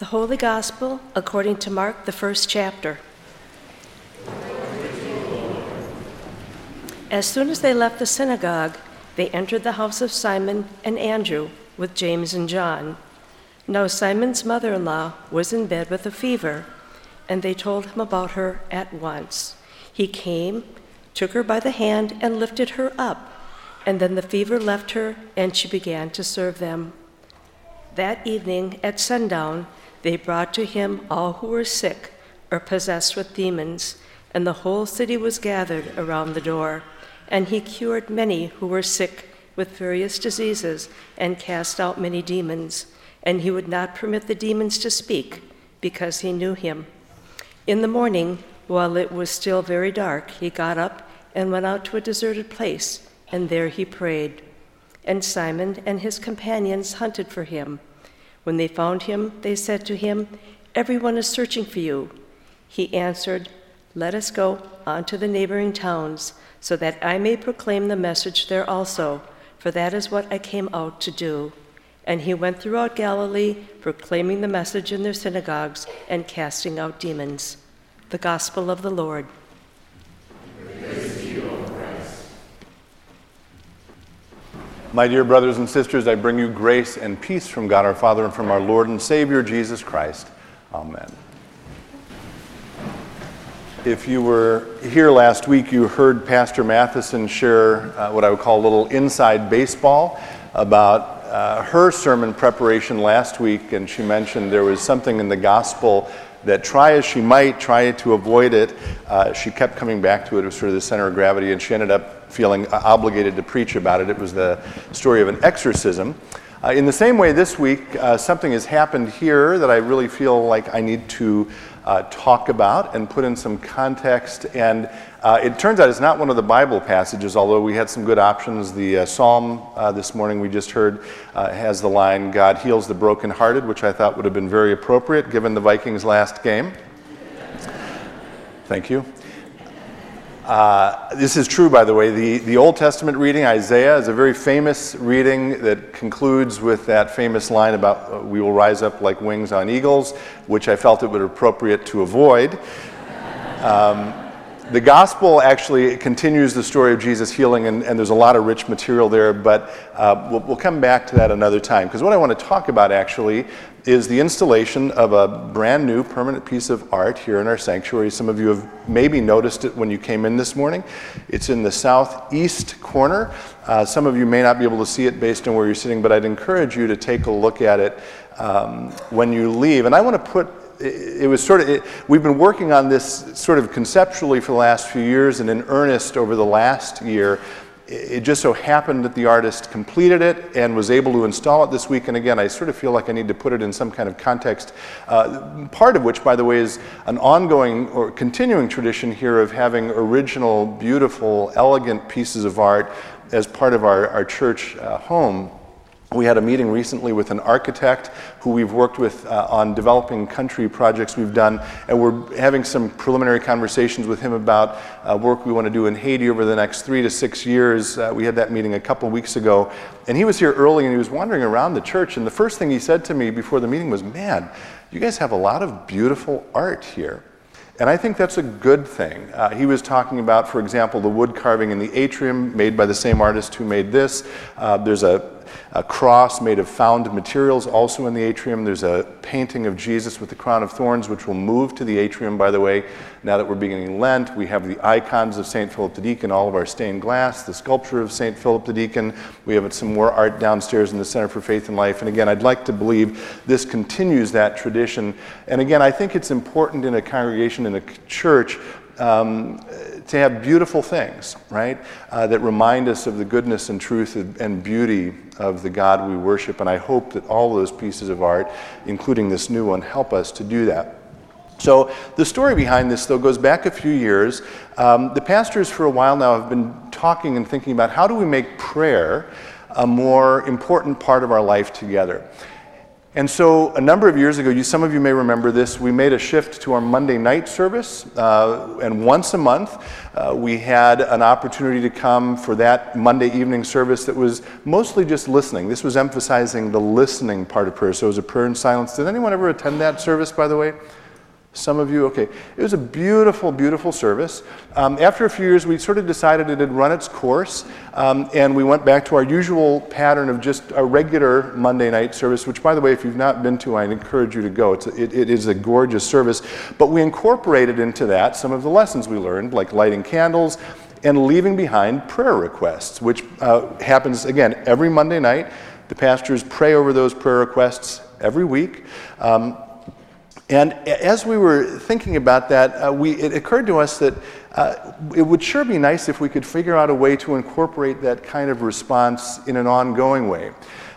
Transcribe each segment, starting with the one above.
The Holy Gospel according to Mark, the first chapter. As soon as they left the synagogue, they entered the house of Simon and Andrew with James and John. Now, Simon's mother in law was in bed with a fever, and they told him about her at once. He came, took her by the hand, and lifted her up, and then the fever left her, and she began to serve them. That evening at sundown, they brought to him all who were sick or possessed with demons, and the whole city was gathered around the door. And he cured many who were sick with various diseases and cast out many demons. And he would not permit the demons to speak because he knew him. In the morning, while it was still very dark, he got up and went out to a deserted place, and there he prayed. And Simon and his companions hunted for him. When they found him, they said to him, Everyone is searching for you. He answered, Let us go on to the neighboring towns, so that I may proclaim the message there also, for that is what I came out to do. And he went throughout Galilee, proclaiming the message in their synagogues and casting out demons. The Gospel of the Lord. My dear brothers and sisters, I bring you grace and peace from God our Father and from our Lord and Savior Jesus Christ. Amen. If you were here last week, you heard Pastor Matheson share uh, what I would call a little inside baseball about uh, her sermon preparation last week, and she mentioned there was something in the gospel that try as she might, try to avoid it, uh, she kept coming back to it. It was sort of the center of gravity, and she ended up feeling obligated to preach about it. It was the story of an exorcism. Uh, in the same way, this week, uh, something has happened here that I really feel like I need to uh, talk about and put in some context. And uh, it turns out it's not one of the Bible passages, although we had some good options. The uh, psalm uh, this morning we just heard has the line, God heals the brokenhearted, which I thought would have been very appropriate given the Vikings' last game. Thank you. Uh, this is true, by the way. The, the Old Testament reading, Isaiah, is a very famous reading that concludes with that famous line about uh, we will rise up like wings on eagles, which I felt it would appropriate to avoid. Um, the gospel actually continues the story of Jesus healing, and, and there's a lot of rich material there, but uh, we'll, we'll, come back to that another time. Because what I want to talk about actually is the installation of a brand new permanent piece of art here in our sanctuary. Some of you have maybe noticed it when you came in this morning. It's in the southeast corner. Uh, some of you may not be able to see it based on where you're sitting, but I'd encourage you to take a look at it um, when you leave. And I want to put it, was sort of, it, we've been working on this sort of conceptually for the last few years and in earnest over the last year. It just so happened that the artist completed it and was able to install it this week. And again, I sort of feel like I need to put it in some kind of context. Uh, part of which, by the way, is an ongoing or continuing tradition here of having original, beautiful, elegant pieces of art as part of our, our church uh, home. We had a meeting recently with an architect who we've worked with uh, on developing country projects we've done, and we're having some preliminary conversations with him about uh, work we want to do in Haiti over the next three to six years. Uh, we had that meeting a couple weeks ago, and he was here early and he was wandering around the church, and the first thing he said to me before the meeting was, Man, you guys have a lot of beautiful art here. And I think that's a good thing. Uh, he was talking about, for example, the wood carving in the atrium made by the same artist who made this. Uh, there's a a cross made of found materials also in the atrium. There's a painting of Jesus with the crown of thorns, which will move to the atrium, by the way, now that we're beginning Lent. We have the icons of St. Philip the Deacon, all of our stained glass, the sculpture of St. Philip the Deacon. We have some more art downstairs in the Center for Faith and Life. And again, I'd like to believe this continues that tradition. And again, I think it's important in a congregation, in a church, um, to have beautiful things, right, uh, that remind us of the goodness and truth and beauty of the God we worship. And I hope that all those pieces of art, including this new one, help us to do that. So, the story behind this, though, goes back a few years. Um, the pastors, for a while now, have been talking and thinking about how do we make prayer a more important part of our life together. And so, a number of years ago, you, some of you may remember this, we made a shift to our Monday night service. Uh, and once a month, uh, we had an opportunity to come for that Monday evening service that was mostly just listening. This was emphasizing the listening part of prayer. So, it was a prayer in silence. Did anyone ever attend that service, by the way? Some of you, okay. It was a beautiful, beautiful service. Um, after a few years, we sort of decided it had run its course, um, and we went back to our usual pattern of just a regular Monday night service, which, by the way, if you've not been to, I encourage you to go. It's it, it is a gorgeous service. But we incorporated into that some of the lessons we learned, like lighting candles and leaving behind prayer requests, which uh, happens, again, every Monday night. The pastors pray over those prayer requests every week. Um, and as we were thinking about that, uh, we, it occurred to us that uh, it would sure be nice if we could figure out a way to incorporate that kind of response in an ongoing way.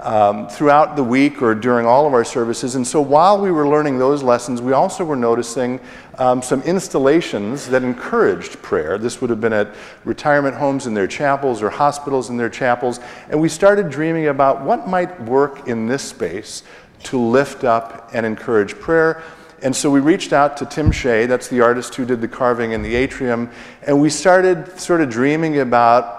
Um, throughout the week or during all of our services. And so while we were learning those lessons, we also were noticing um, some installations that encouraged prayer. This would have been at retirement homes in their chapels or hospitals in their chapels. And we started dreaming about what might work in this space to lift up and encourage prayer. And so we reached out to Tim Shea, that's the artist who did the carving in the atrium, and we started sort of dreaming about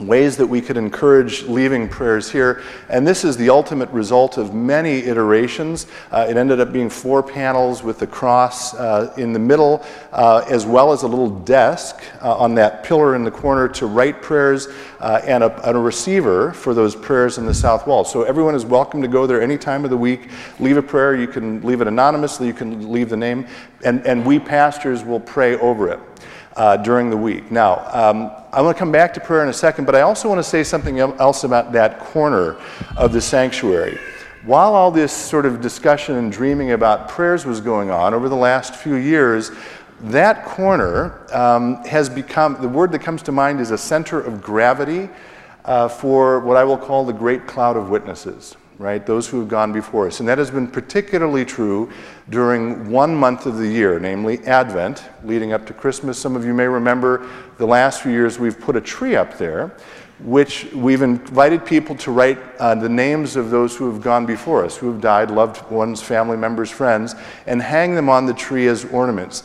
ways that we could encourage leaving prayers here. And this is the ultimate result of many iterations. Uh, it ended up being four panels with the cross uh, in the middle, uh, as well as a little desk uh, on that pillar in the corner to write prayers, uh, and a, and, a, receiver for those prayers in the south wall. So everyone is welcome to go there any time of the week, leave a prayer. You can leave it anonymously, you can leave the name, and, and we pastors will pray over it uh, during the week. Now, um, I want to come back to prayer in a second, but I also want to say something else about that corner of the sanctuary. While all this sort of discussion and dreaming about prayers was going on over the last few years, that corner um, has become the word that comes to mind is a center of gravity uh, for what I will call the great cloud of witnesses right? Those who have gone before us. And that has been particularly true during one month of the year, namely Advent, leading up to Christmas. Some of you may remember the last few years we've put a tree up there, which we've invited people to write uh, the names of those who have gone before us, who have died, loved ones, family members, friends, and hang them on the tree as ornaments.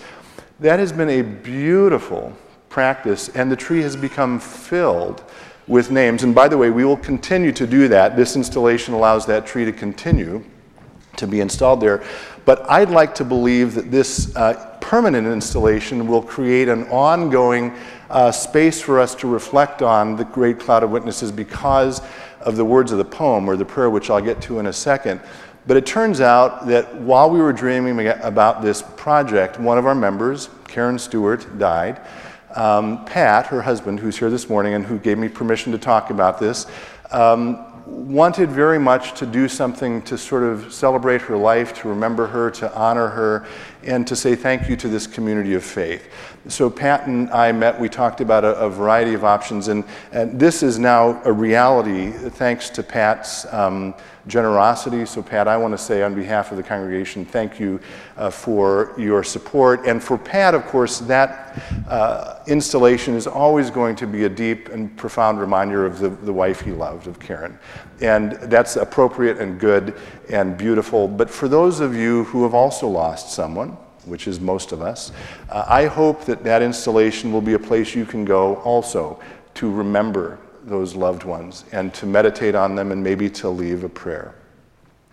That has been a beautiful practice, and the tree has become filled with names. And by the way, we will continue to do that. This installation allows that tree to continue to be installed there. But I'd like to believe that this uh, permanent installation will create an ongoing uh, space for us to reflect on the great cloud of witnesses because of the words of the poem or the prayer, which I'll get to in a second. But it turns out that while we were dreaming about this project, one of our members, Karen Stewart, died. Um, Pat, her husband, who's here this morning and who gave me permission to talk about this, um, wanted very much to do something to sort of celebrate her life, to remember her, to honor her, and to say thank you to this community of faith. So Pat and I met, we talked about a, a variety of options, and, and, this is now a reality thanks to Pat's um, generosity. So, Pat, I want to say on behalf of the congregation, thank you uh, for your support. And for Pat, of course, that uh, installation is always going to be a deep and profound reminder of the, the wife he loved, of Karen. And that's appropriate and good and beautiful. But for those of you who have also lost someone, which is most of us, uh, I hope that that installation will be a place you can go also to remember those loved ones and to meditate on them and maybe to leave a prayer.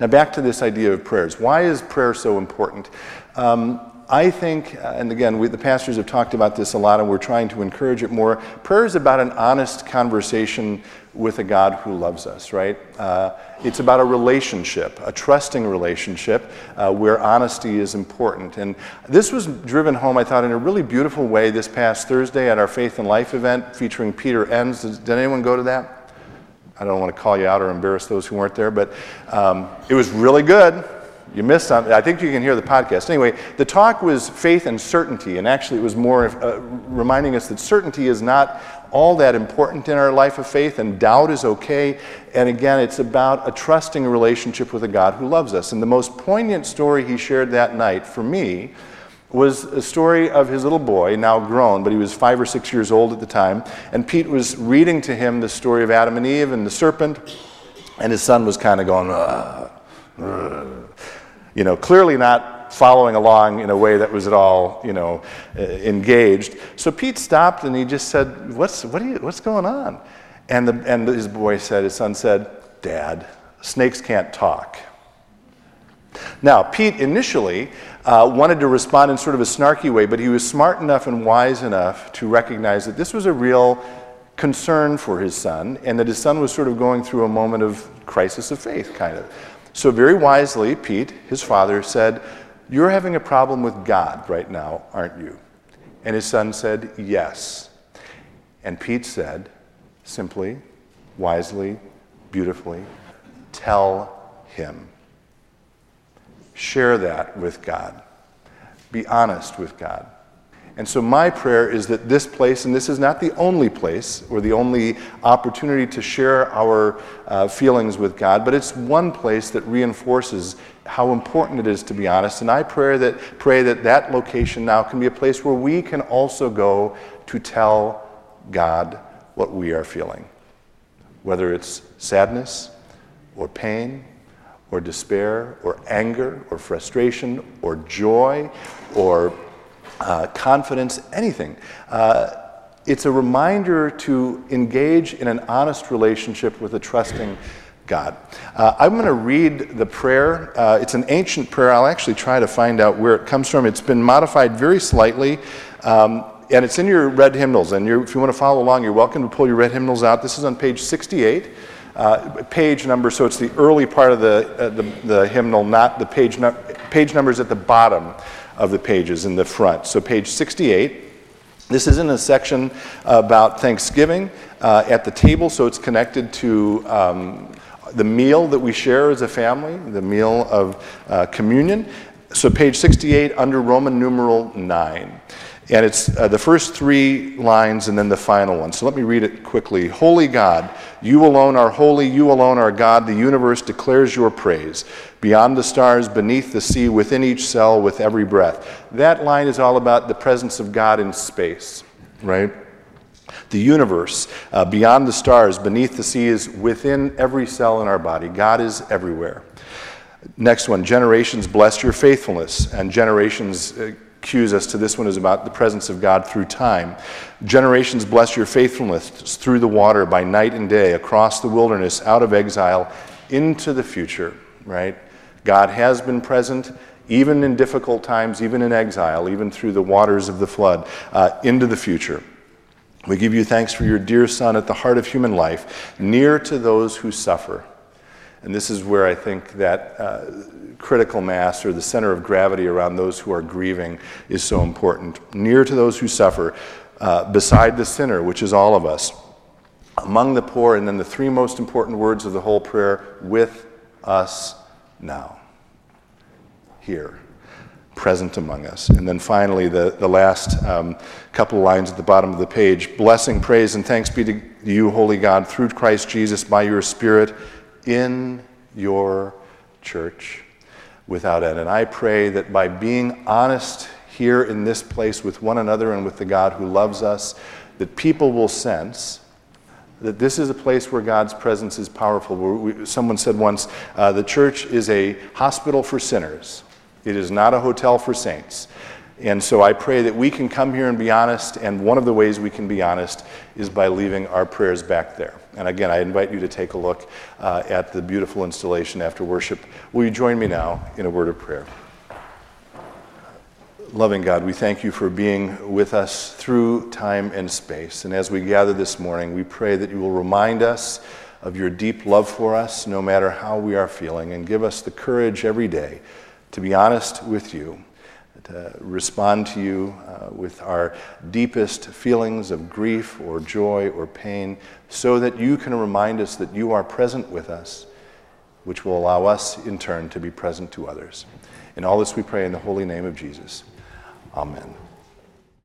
Now, back to this idea of prayers. Why is prayer so important? Um, I think, uh, and again, we, the pastors have talked about this a lot, and we're trying to encourage it more. Prayer is about an honest conversation with a God who loves us, right? Uh, it's about a relationship, a trusting relationship uh, where honesty is important. And this was driven home, I thought, in a really beautiful way this past Thursday at our Faith and Life event featuring Peter Enns. Did, anyone go to that? I don't want to call you out or embarrass those who weren't there, but um, it was really good. You missed something. I think you can hear the podcast. Anyway, the talk was faith and certainty, and actually it was more uh, reminding us that certainty is not all that important in our life of faith, and doubt is okay. And again, it's about a trusting relationship with a God who loves us. And the most poignant story he shared that night for me was a story of his little boy, now grown, but he was five or six years old at the time. And Pete was reading to him the story of Adam and Eve and the serpent, and his son was kind of going, Ugh You know, clearly not following along in a way that was at all, you know, uh, engaged. So Pete stopped and he just said, what's, what you, what's going on? And, the, and his boy said, his son said, Dad, snakes can't talk. Now, Pete initially uh, wanted to respond in sort of a snarky way, but he was smart enough and wise enough to recognize that this was a real concern for his son and that his son was sort of going through a moment of crisis of faith, kind of. So, very wisely, Pete, his father, said, You're having a problem with God right now, aren't you? And his son said, Yes. And Pete said, simply, wisely, beautifully, Tell him. Share that with God. Be honest with God. And so, my prayer is that this place, and this is not the only place or the only opportunity to share our uh, feelings with God, but it's one place that reinforces how important it is to be honest. And I pray that, pray that that location now can be a place where we can also go to tell God what we are feeling, whether it's sadness or pain or despair or anger or frustration or joy or uh, confidence, anything. Uh, it's a reminder to engage in an honest relationship with a trusting God. Uh, I'm going to read the prayer. Uh, it's an ancient prayer. I'll actually try to find out where it comes from. It's been modified very slightly. Um, and it's in your red hymnals. And if you want to follow along, you're welcome to pull your red hymnals out. This is on page 68 uh, page number, so it's the early part of the, uh, the, the, hymnal, not the page, no, page numbers at the bottom of the pages in the front. So page 68. This is in a section about Thanksgiving uh, at the table, so it's connected to um, the meal that we share as a family, the meal of uh, communion. So page 68 under Roman numeral 9. And it's uh, the first three lines and then the final one. So let me read it quickly. Holy God, you alone are holy, you alone are God. The universe declares your praise. Beyond the stars, beneath the sea, within each cell, with every breath. That line is all about the presence of God in space, right? The universe, uh, beyond the stars, beneath the sea, is within every cell in our body. God is everywhere. Next one, generations bless your faithfulness, and generations. Uh, cues us to this one is about the presence of God through time. Generations bless your faithfulness through the water by night and day, across the wilderness, out of exile, into the future, right? God has been present even in difficult times, even in exile, even through the waters of the flood, uh, into the future. We give you thanks for your dear Son at the heart of human life, near to those who suffer. And this is where I think that uh, critical mass or the center of gravity around those who are grieving is so important. Near to those who suffer, uh, beside the sinner, which is all of us, among the poor, and then the three most important words of the whole prayer with us now. Here, present among us. And then finally, the, the last um, couple lines at the bottom of the page blessing, praise, and thanks be to you, Holy God, through Christ Jesus, by your Spirit, in your church without end. And I pray that by being honest here in this place with one another and with the God who loves us, that people will sense that this is a place where God's presence is powerful. We, someone said once, uh, the church is a hospital for sinners. It is not a hotel for saints. And so I pray that we can come here and be honest, and one of the ways we can be honest is by leaving our prayers back there. And again, I invite you to take a look uh, at the beautiful installation after worship. Will you join me now in a word of prayer? Loving God, we thank you for being with us through time and space. And as we gather this morning, we pray that you will remind us of your deep love for us, no matter how we are feeling, and give us the courage every day to be honest with you to respond to you uh, with our deepest feelings of grief or joy or pain, so that you can remind us that you are present with us, which will allow us in turn to be present to others. In all this we pray in the holy name of Jesus. Amen.